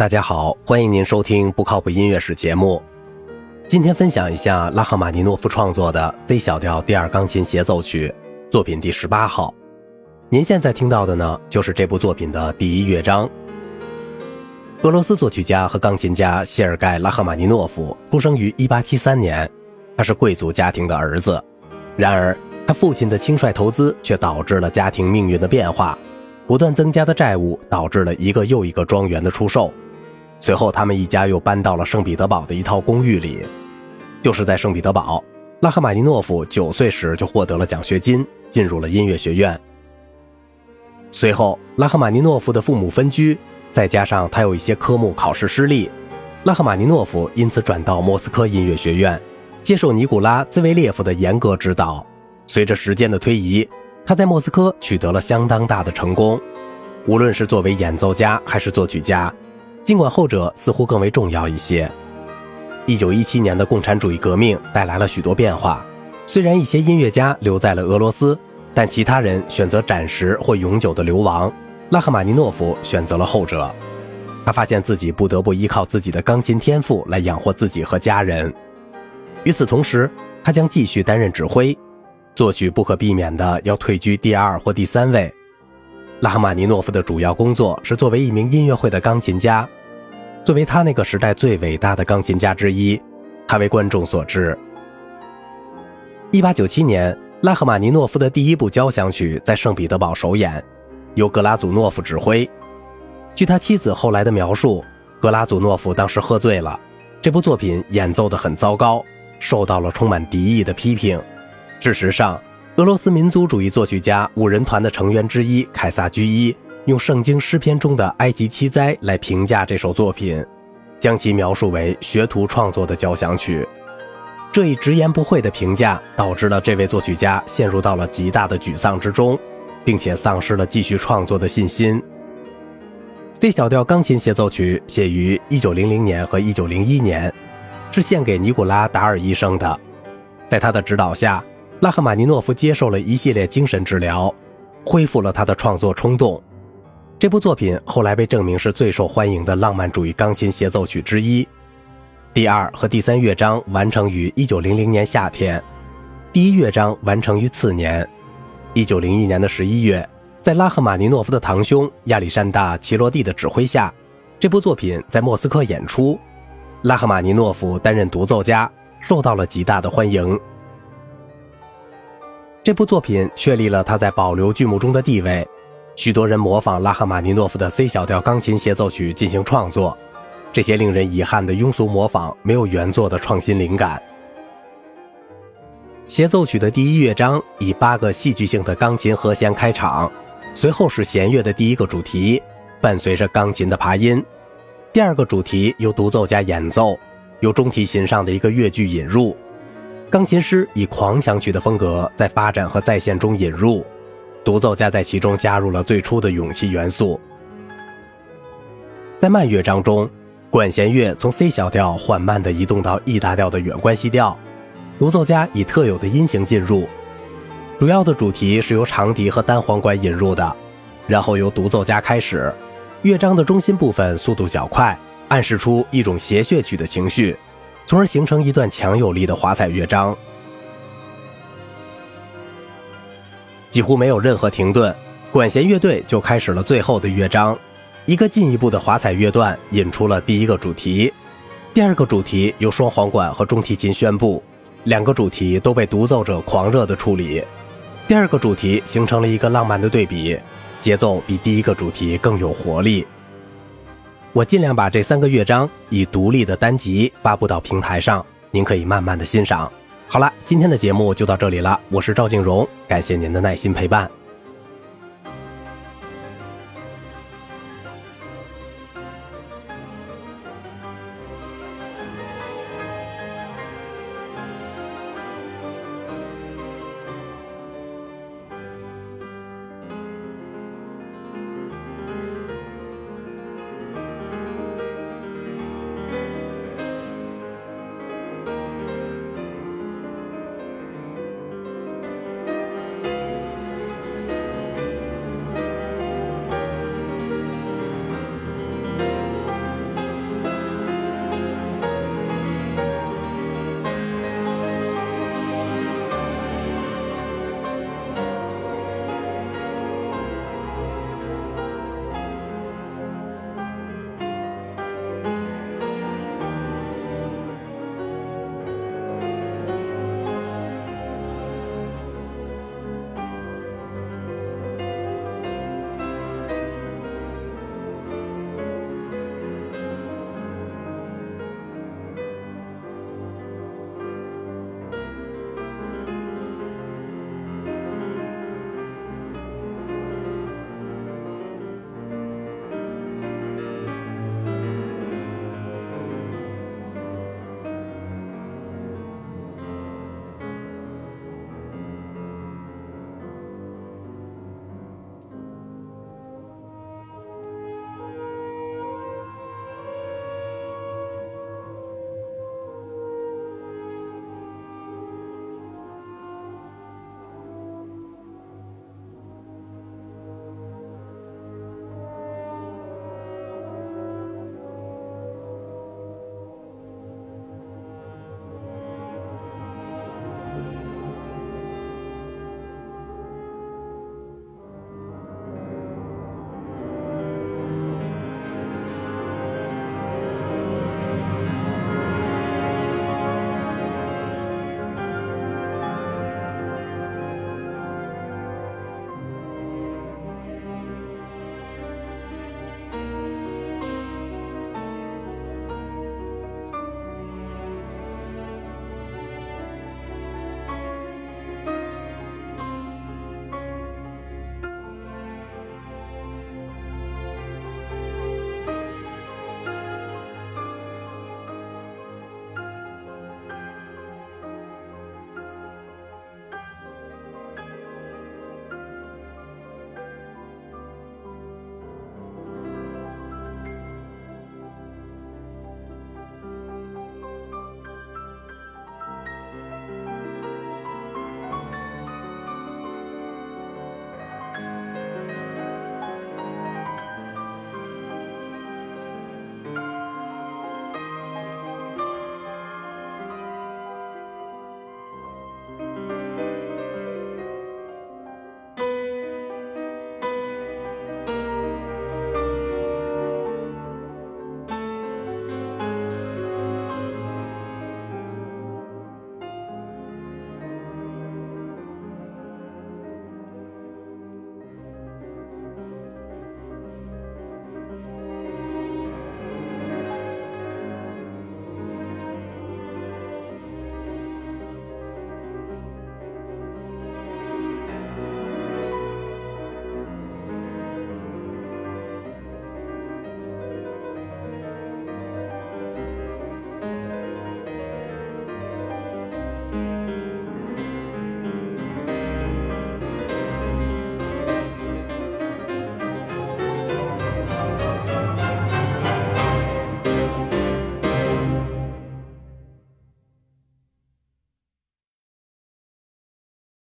大家好，欢迎您收听不靠谱音乐史节目。今天分享一下拉赫玛尼诺夫创作的 C 小调第二钢琴协奏曲作品第十八号。您现在听到的呢，就是这部作品的第一乐章。俄罗斯作曲家和钢琴家谢尔盖·拉赫玛尼诺夫出生于1873年，他是贵族家庭的儿子。然而，他父亲的轻率投资却导致了家庭命运的变化。不断增加的债务导致了一个又一个庄园的出售。随后，他们一家又搬到了圣彼得堡的一套公寓里。就是在圣彼得堡，拉赫玛尼诺夫九岁时就获得了奖学金，进入了音乐学院。随后，拉赫玛尼诺夫的父母分居，再加上他有一些科目考试失利，拉赫玛尼诺夫因此转到莫斯科音乐学院，接受尼古拉兹维列夫的严格指导。随着时间的推移，他在莫斯科取得了相当大的成功，无论是作为演奏家还是作曲家，尽管后者似乎更为重要一些。一九一七年的共产主义革命带来了许多变化，虽然一些音乐家留在了俄罗斯，但其他人选择暂时或永久的流亡。拉赫玛尼诺夫选择了后者，他发现自己不得不依靠自己的钢琴天赋来养活自己和家人。与此同时，他将继续担任指挥。作曲不可避免的要退居第二或第三位。拉赫玛尼诺夫的主要工作是作为一名音乐会的钢琴家，作为他那个时代最伟大的钢琴家之一，他为观众所知。一八九七年，拉赫玛尼诺夫的第一部交响曲在圣彼得堡首演，由格拉祖诺夫指挥。据他妻子后来的描述，格拉祖诺夫当时喝醉了，这部作品演奏得很糟糕，受到了充满敌意的批评。事实上，俄罗斯民族主义作曲家五人团的成员之一凯撒居伊用圣经诗篇中的埃及七灾来评价这首作品，将其描述为学徒创作的交响曲。这一直言不讳的评价导致了这位作曲家陷入到了极大的沮丧之中，并且丧失了继续创作的信心。C 小调钢琴协奏曲写于1900年和1901年，是献给尼古拉达尔医生的，在他的指导下。拉赫玛尼诺夫接受了一系列精神治疗，恢复了他的创作冲动。这部作品后来被证明是最受欢迎的浪漫主义钢琴协奏曲之一。第二和第三乐章完成于1900年夏天，第一乐章完成于次年。1901年的11月，在拉赫玛尼诺夫的堂兄亚历山大·齐罗蒂的指挥下，这部作品在莫斯科演出。拉赫玛尼诺夫担任独奏家，受到了极大的欢迎。这部作品确立了他在保留剧目中的地位，许多人模仿拉赫玛尼诺夫的 C 小调钢琴协奏曲进行创作，这些令人遗憾的庸俗模仿没有原作的创新灵感。协奏曲的第一乐章以八个戏剧性的钢琴和弦开场，随后是弦乐的第一个主题，伴随着钢琴的爬音，第二个主题由独奏家演奏，由中提琴上的一个乐句引入。钢琴师以狂想曲的风格在发展和再现中引入，独奏家在其中加入了最初的勇气元素。在慢乐章中，管弦乐从 C 小调缓慢地移动到 E 大调的远关系调，独奏家以特有的音型进入。主要的主题是由长笛和单簧管引入的，然后由独奏家开始。乐章的中心部分速度较快，暗示出一种谐谑曲的情绪。从而形成一段强有力的华彩乐章，几乎没有任何停顿，管弦乐队就开始了最后的乐章。一个进一步的华彩乐段引出了第一个主题，第二个主题由双簧管和中提琴宣布，两个主题都被独奏者狂热的处理。第二个主题形成了一个浪漫的对比，节奏比第一个主题更有活力。我尽量把这三个乐章以独立的单集发布到平台上，您可以慢慢的欣赏。好了，今天的节目就到这里了，我是赵静荣，感谢您的耐心陪伴。